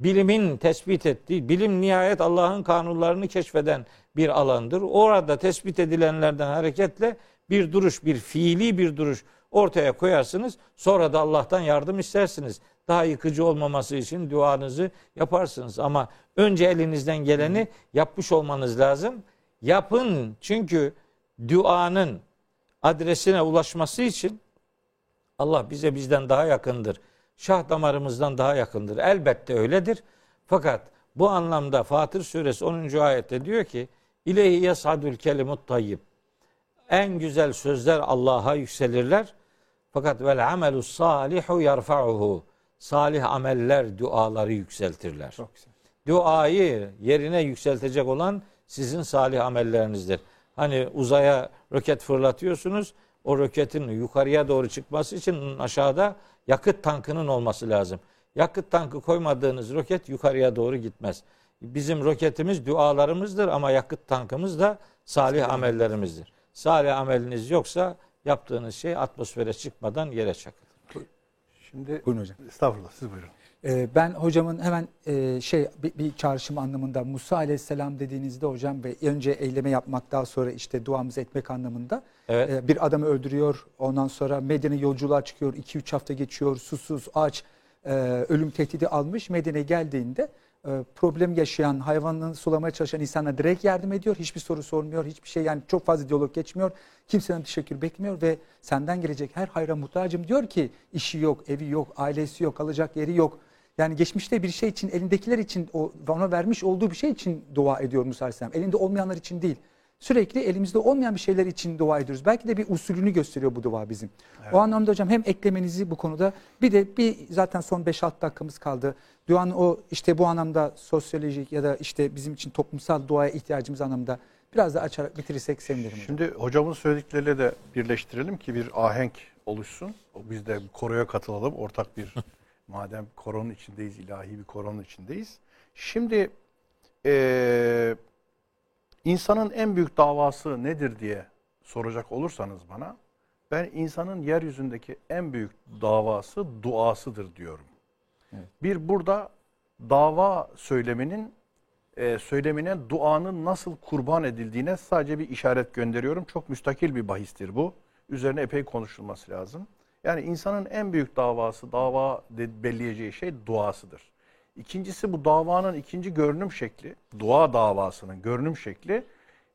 Speaker 3: Bilimin tespit ettiği, bilim nihayet Allah'ın kanunlarını keşfeden bir alandır. Orada tespit edilenlerden hareketle bir duruş, bir fiili bir duruş ortaya koyarsınız. Sonra da Allah'tan yardım istersiniz. Daha yıkıcı olmaması için duanızı yaparsınız. Ama önce elinizden geleni yapmış olmanız lazım. Yapın çünkü duanın adresine ulaşması için Allah bize bizden daha yakındır. Şah damarımızdan daha yakındır. Elbette öyledir. Fakat bu anlamda Fatır suresi 10. ayette diyor ki İleyhi yasadul kelimut tayyib. En güzel sözler Allah'a yükselirler. Fakat vel amelu salihu yarfa'uhu. Salih ameller duaları yükseltirler.
Speaker 1: Çok güzel.
Speaker 3: Duayı yerine yükseltecek olan sizin salih amellerinizdir. Hani uzaya roket fırlatıyorsunuz. O roketin yukarıya doğru çıkması için onun aşağıda yakıt tankının olması lazım. Yakıt tankı koymadığınız roket yukarıya doğru gitmez. Bizim roketimiz dualarımızdır ama yakıt tankımız da salih amellerimizdir. Salih ameliniz yoksa yaptığınız şey atmosfere çıkmadan yere çakılır.
Speaker 2: Şimdi
Speaker 1: Buyurun hocam.
Speaker 2: estağfurullah siz buyurun.
Speaker 1: Ee, ben hocamın hemen e, şey bir, bir çağrışım anlamında Musa Aleyhisselam dediğinizde hocam ve önce eyleme yapmak daha sonra işte duamızı etmek anlamında
Speaker 3: Evet.
Speaker 1: e, bir adamı öldürüyor ondan sonra Medine yolculuğa çıkıyor 2-3 hafta geçiyor susuz aç e, ölüm tehdidi almış Medine geldiğinde e, problem yaşayan, hayvanını sulamaya çalışan insanlara direkt yardım ediyor. Hiçbir soru sormuyor, hiçbir şey yani çok fazla diyalog geçmiyor. Kimsenin teşekkür bekmiyor ve senden gelecek her hayra muhtacım diyor ki işi yok, evi yok, ailesi yok, kalacak yeri yok. Yani geçmişte bir şey için, elindekiler için, o, ona vermiş olduğu bir şey için dua ediyor Musa Aleyhisselam. Elinde olmayanlar için değil. Sürekli elimizde olmayan bir şeyler için dua ediyoruz. Belki de bir usulünü gösteriyor bu dua bizim. O anlamda hocam hem eklemenizi bu konuda bir de bir zaten son 5-6 dakikamız kaldı. Duanın o işte bu anlamda sosyolojik ya da işte bizim için toplumsal duaya ihtiyacımız anlamda biraz da açarak bitirirsek sevinirim hocam.
Speaker 2: Şimdi hocamın söyledikleriyle de birleştirelim ki bir ahenk oluşsun. Biz de koroya katılalım. Ortak bir madem koronun içindeyiz, ilahi bir koronun içindeyiz. Şimdi eee, insanın en büyük davası nedir diye soracak olursanız bana ben insanın yeryüzündeki en büyük davası duasıdır diyorum. Bir burada dava söyleminin e, söylemine duanın nasıl kurban edildiğine sadece bir işaret gönderiyorum. Çok müstakil bir bahistir bu. Üzerine epey konuşulması lazım. Yani insanın en büyük davası, dava belleyeceği şey duasıdır. İkincisi bu davanın ikinci görünüm şekli, dua davasının görünüm şekli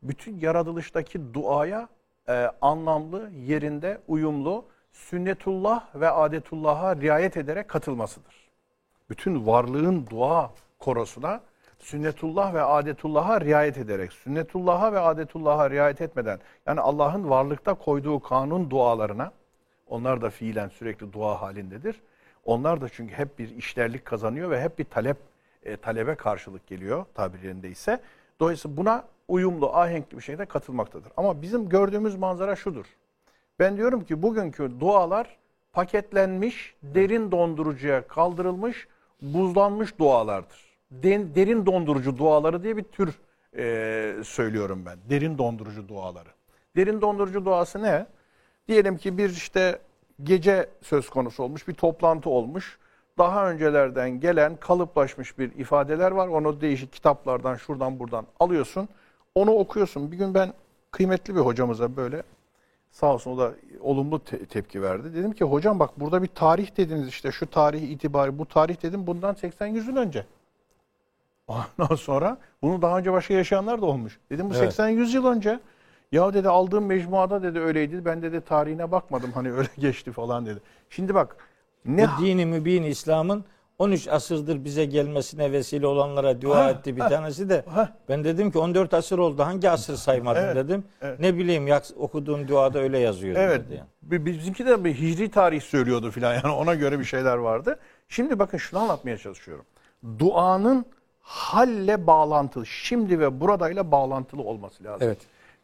Speaker 2: bütün yaratılıştaki duaya e, anlamlı, yerinde, uyumlu, sünnetullah ve adetullah'a riayet ederek katılmasıdır bütün varlığın dua korosuna sünnetullah ve adetullah'a riayet ederek, sünnetullah'a ve adetullah'a riayet etmeden, yani Allah'ın varlıkta koyduğu kanun dualarına, onlar da fiilen sürekli dua halindedir. Onlar da çünkü hep bir işlerlik kazanıyor ve hep bir talep e, talebe karşılık geliyor tabirlerinde ise. Dolayısıyla buna uyumlu, ahenkli bir şekilde katılmaktadır. Ama bizim gördüğümüz manzara şudur. Ben diyorum ki bugünkü dualar paketlenmiş, derin dondurucuya kaldırılmış, buzlanmış dualardır. Den- derin dondurucu duaları diye bir tür e, söylüyorum ben. Derin dondurucu duaları. Derin dondurucu duası ne? Diyelim ki bir işte gece söz konusu olmuş, bir toplantı olmuş. Daha öncelerden gelen kalıplaşmış bir ifadeler var. Onu değişik kitaplardan şuradan buradan alıyorsun. Onu okuyorsun. Bir gün ben kıymetli bir hocamıza böyle Sağ olsun o da olumlu te- tepki verdi. Dedim ki hocam bak burada bir tarih dediniz işte şu tarih itibari bu tarih dedim bundan 80-100 yıl önce. Ondan sonra bunu daha önce başka yaşayanlar da olmuş. Dedim bu
Speaker 3: Evet.
Speaker 2: 80-100 yıl önce. Ya dedi aldığım mecmuada dedi öyleydi. Ben dedi tarihine bakmadım hani öyle [LAUGHS] geçti falan dedi. Şimdi bak ne
Speaker 3: Bu dini mübin İslam'ın 13 asırdır bize gelmesine vesile olanlara dua
Speaker 2: Ha,
Speaker 3: etti bir
Speaker 2: ha,
Speaker 3: tanesi de.
Speaker 2: ha.
Speaker 3: Ben dedim ki 14 asır oldu hangi asır saymadın
Speaker 2: Evet,
Speaker 3: dedim.
Speaker 2: evet.
Speaker 3: Ne bileyim yak, okuduğum duada öyle yazıyor.
Speaker 2: Evet.
Speaker 3: dedi yani.
Speaker 2: bi- Bizimki de bir hicri tarih söylüyordu filan yani ona göre bir şeyler vardı. Şimdi bakın şunu anlatmaya çalışıyorum. Duanın halle bağlantılı, şimdi ve buradayla bağlantılı olması lazım.
Speaker 3: Evet.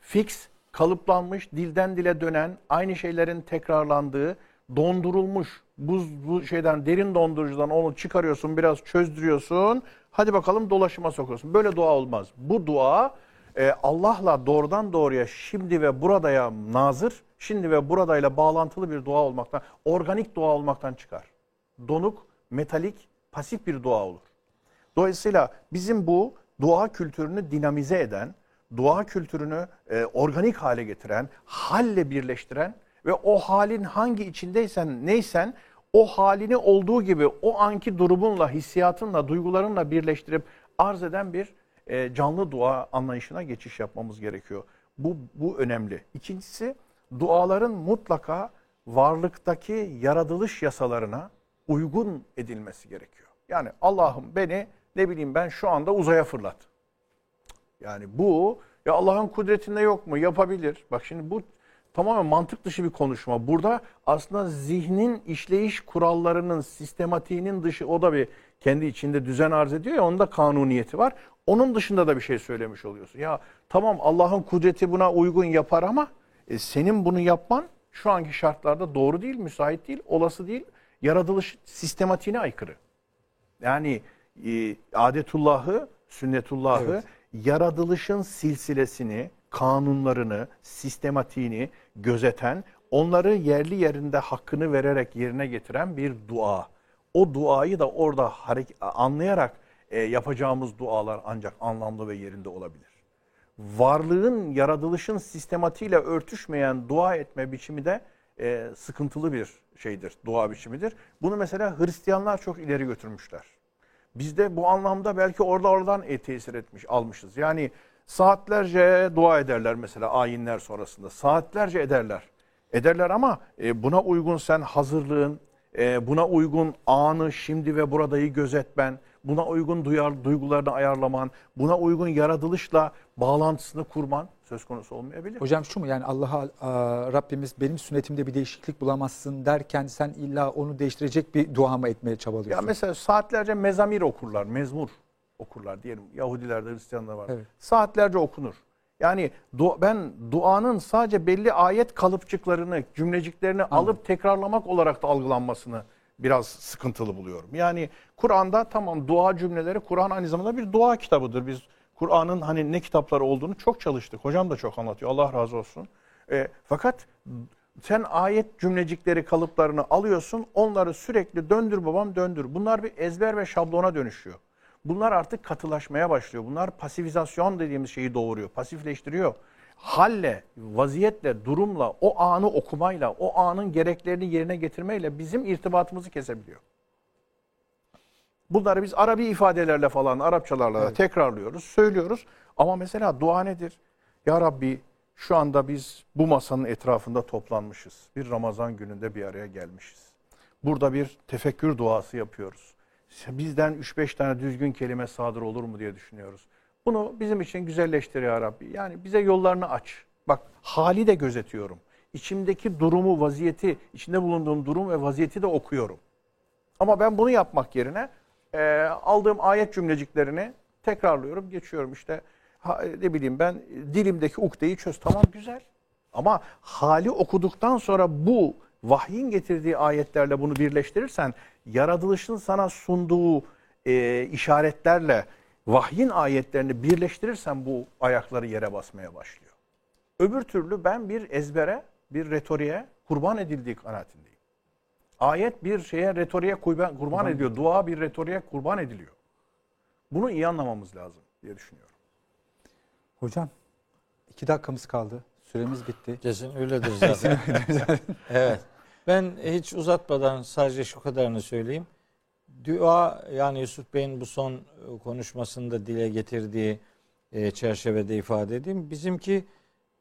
Speaker 2: Fix, kalıplanmış, dilden dile dönen, aynı şeylerin tekrarlandığı, dondurulmuş, buz bu şeyden derin dondurucudan onu çıkarıyorsun, biraz çözdürüyorsun. Hadi bakalım dolaşıma sokuyorsun. Böyle dua olmaz. Bu dua e, Allah'la doğrudan doğruya şimdi ve buradaya nazır, şimdi ve buradayla bağlantılı bir dua olmaktan, organik dua olmaktan çıkar. Donuk, metalik, pasif bir dua olur. Dolayısıyla bizim bu dua kültürünü dinamize eden, dua kültürünü e, organik hale getiren, halle birleştiren ve o halin hangi içindeysen neysen o halini olduğu gibi o anki durumunla, hissiyatınla, duygularınla birleştirip arz eden bir e, canlı dua anlayışına geçiş yapmamız gerekiyor. Bu, bu önemli. İkincisi duaların mutlaka varlıktaki yaratılış yasalarına uygun edilmesi gerekiyor. Yani Allah'ım beni ne bileyim ben şu anda uzaya fırlat. Yani bu ya Allah'ın kudretinde yok mu? Yapabilir. Bak şimdi bu tamamen mantık dışı bir konuşma. Burada aslında zihnin işleyiş kurallarının sistematiğinin dışı o da bir kendi içinde düzen arz ediyor ya onun da kanuniyeti var. Onun dışında da bir şey söylemiş oluyorsun. Ya tamam Allah'ın kudreti buna uygun yapar ama e, senin bunu yapman şu anki şartlarda doğru değil, müsait değil, olası değil. Yaratılış sistematiğine aykırı. Yani e, adetullahı, sünnetullahı,
Speaker 1: Evet.
Speaker 2: Yaratılışın silsilesini, kanunlarını, sistematiğini gözeten, onları yerli yerinde hakkını vererek yerine getiren bir dua. O duayı da orada anlayarak e, yapacağımız dualar ancak anlamlı ve yerinde olabilir. Varlığın, yaratılışın sistematiğiyle örtüşmeyen dua etme biçimi de e, sıkıntılı bir şeydir, dua biçimidir. Bunu mesela Hristiyanlar çok ileri götürmüşler. Biz de bu anlamda belki orada oradan e, tesir etmiş, almışız. Yani saatlerce dua ederler mesela ayinler sonrasında. Saatlerce ederler. Ederler ama e, buna uygun sen hazırlığın, e, buna uygun anı şimdi ve buradayı gözetmen, buna uygun duyar, duygularını ayarlaman, buna uygun yaratılışla bağlantısını kurman söz konusu olmayabilir.
Speaker 1: Hocam şu mu yani Allah'a Rabbimiz benim sünnetimde bir değişiklik bulamazsın derken sen illa onu değiştirecek bir dua mı etmeye
Speaker 2: Ya
Speaker 1: çabalıyorsun?
Speaker 2: mesela saatlerce mezamir okurlar, mezmur okurlar diyelim. Yahudilerde, Hristiyanlarda var.
Speaker 1: Evet.
Speaker 2: Saatlerce okunur. Yani du- ben duanın sadece belli ayet kalıpçıklarını, cümleciklerini alıp tekrarlamak olarak da algılanmasını biraz sıkıntılı buluyorum. Yani Kur'an'da tamam dua cümleleri Kur'an aynı zamanda bir dua kitabıdır. Biz Kur'an'ın hani ne kitapları olduğunu çok çalıştık. Hocam da çok anlatıyor. Allah razı olsun. E, fakat sen ayet cümlecikleri kalıplarını alıyorsun. Onları sürekli döndür babam döndür. Bunlar bir ezber ve şablona dönüşüyor. Bunlar artık katılaşmaya başlıyor. Bunlar pasifizasyon dediğimiz şeyi doğuruyor. Pasifleştiriyor. Halle, vaziyetle, durumla, o anı okumayla, o anın gereklerini yerine getirmeyle bizim irtibatımızı kesebiliyor. Bunları biz Arabi ifadelerle falan, Arapçalarla da tekrarlıyoruz, söylüyoruz. Ama mesela dua nedir? Ya Rabbi şu anda biz bu masanın etrafında toplanmışız. Bir Ramazan gününde bir araya gelmişiz. Burada bir tefekkür duası yapıyoruz. Bizden 3-5 tane düzgün kelime sadır olur mu diye düşünüyoruz. Bunu bizim için güzelleştir ya Rabbi. Yani bize yollarını aç. Bak hali de gözetiyorum. İçimdeki durumu, vaziyeti, içinde bulunduğum durum ve vaziyeti de okuyorum. Ama ben bunu yapmak yerine e, aldığım ayet cümleciklerini tekrarlıyorum, geçiyorum. İşte ha, ne bileyim ben dilimdeki ukdeyi çöz. Tamam güzel. Ama hali okuduktan sonra bu vahyin getirdiği ayetlerle bunu birleştirirsen yaratılışın sana sunduğu e, işaretlerle vahyin ayetlerini birleştirirsen bu ayakları yere basmaya başlıyor. Öbür türlü ben bir ezbere, bir retoriğe kurban edildiği kanaatindeyim. Ayet bir şeye retoriğe kurban, kurban ediliyor. Dua bir retoriğe kurban ediliyor. Bunu iyi anlamamız lazım diye düşünüyorum.
Speaker 1: Hocam iki dakikamız kaldı. Süremiz bitti.
Speaker 3: Kesin öyledir [LAUGHS] zaten. evet. Ben hiç uzatmadan sadece şu kadarını söyleyeyim. Dua yani Yusuf Bey'in bu son e, konuşmasında dile getirdiği e, çerçevede ifade edeyim. Bizimki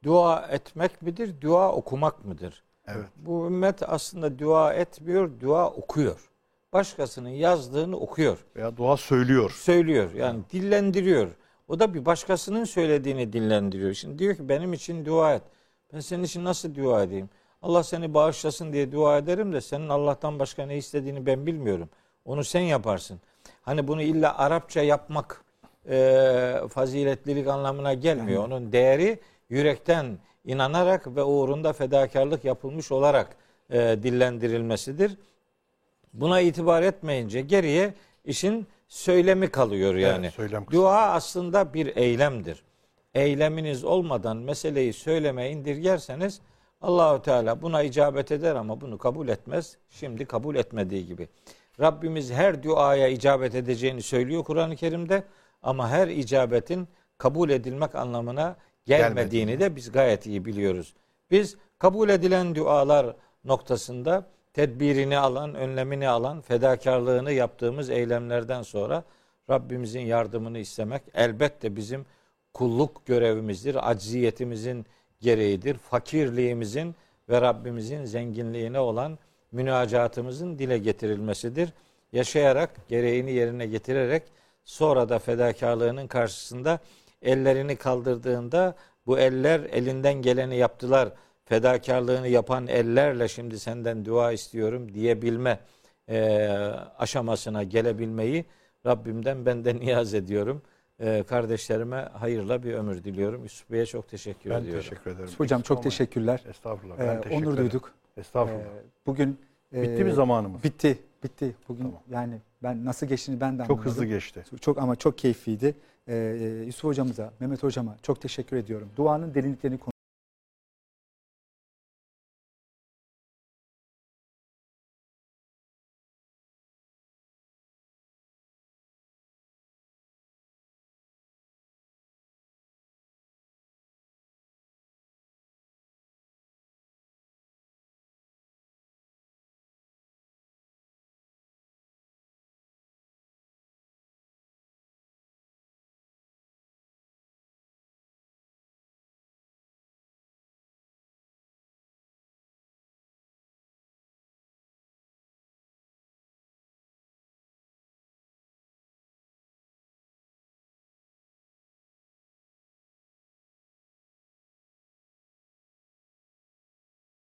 Speaker 3: dua etmek midir, dua okumak mıdır?
Speaker 2: Evet.
Speaker 3: Bu ümmet aslında dua etmiyor, dua okuyor. Başkasının yazdığını okuyor
Speaker 2: Veya dua söylüyor.
Speaker 3: söylüyor. Yani dillendiriyor. O da bir başkasının söylediğini dillendiriyor. Şimdi diyor ki benim için dua et. Ben senin için nasıl dua edeyim? Allah seni bağışlasın diye dua ederim de senin Allah'tan başka ne istediğini ben bilmiyorum. Onu sen yaparsın. Hani bunu illa Arapça yapmak e, faziletlilik anlamına gelmiyor. Onun değeri yürekten inanarak ve uğrunda fedakarlık yapılmış olarak e, dillendirilmesidir. Buna itibar etmeyince geriye işin söylemi kalıyor yani.
Speaker 2: Evet, söylem kısmı.
Speaker 3: Dua aslında bir eylemdir. Eyleminiz olmadan meseleyi söylemeye indirgerseniz Allahü Teala buna icabet eder ama bunu kabul etmez. Şimdi kabul etmediği gibi. Rabbimiz her duaya icabet edeceğini söylüyor Kur'an-ı Kerim'de ama her icabetin kabul edilmek anlamına gelmediğini de biz gayet iyi biliyoruz. Biz kabul edilen dualar noktasında tedbirini alan, önlemini alan, fedakarlığını yaptığımız eylemlerden sonra Rabbimizin yardımını istemek elbette bizim kulluk görevimizdir, acziyetimizin gereğidir, fakirliğimizin ve Rabbimizin zenginliğine olan münacatımızın dile getirilmesidir. Yaşayarak, gereğini yerine getirerek sonra da fedakarlığının karşısında ellerini kaldırdığında bu eller elinden geleni yaptılar. Fedakarlığını yapan ellerle şimdi senden dua istiyorum diyebilme e, aşamasına gelebilmeyi Rabbimden ben de [LAUGHS] niyaz ediyorum. E, kardeşlerime hayırla bir ömür diliyorum. Yusuf Bey'e çok teşekkür
Speaker 2: Ben
Speaker 3: ediyorum.
Speaker 2: teşekkür ederim.
Speaker 1: Hocam çok teşekkürler.
Speaker 2: Estağfurullah.
Speaker 1: Ee,
Speaker 2: Ben teşekkür
Speaker 1: onur
Speaker 2: ederim.
Speaker 1: duyduk.
Speaker 2: Estağfurullah.
Speaker 1: Ee, bugün
Speaker 2: Bitti
Speaker 1: e,
Speaker 2: mi zamanımız?
Speaker 1: Bitti. Bitti. Bugün
Speaker 2: Tamam.
Speaker 1: yani ben nasıl geçtiğini ben de
Speaker 2: Çok
Speaker 1: anlamadım.
Speaker 2: hızlı geçti.
Speaker 1: Çok ama çok keyifliydi. Ee, Yusuf hocamıza, Mehmet hocama çok teşekkür ediyorum. Duanın derinliklerini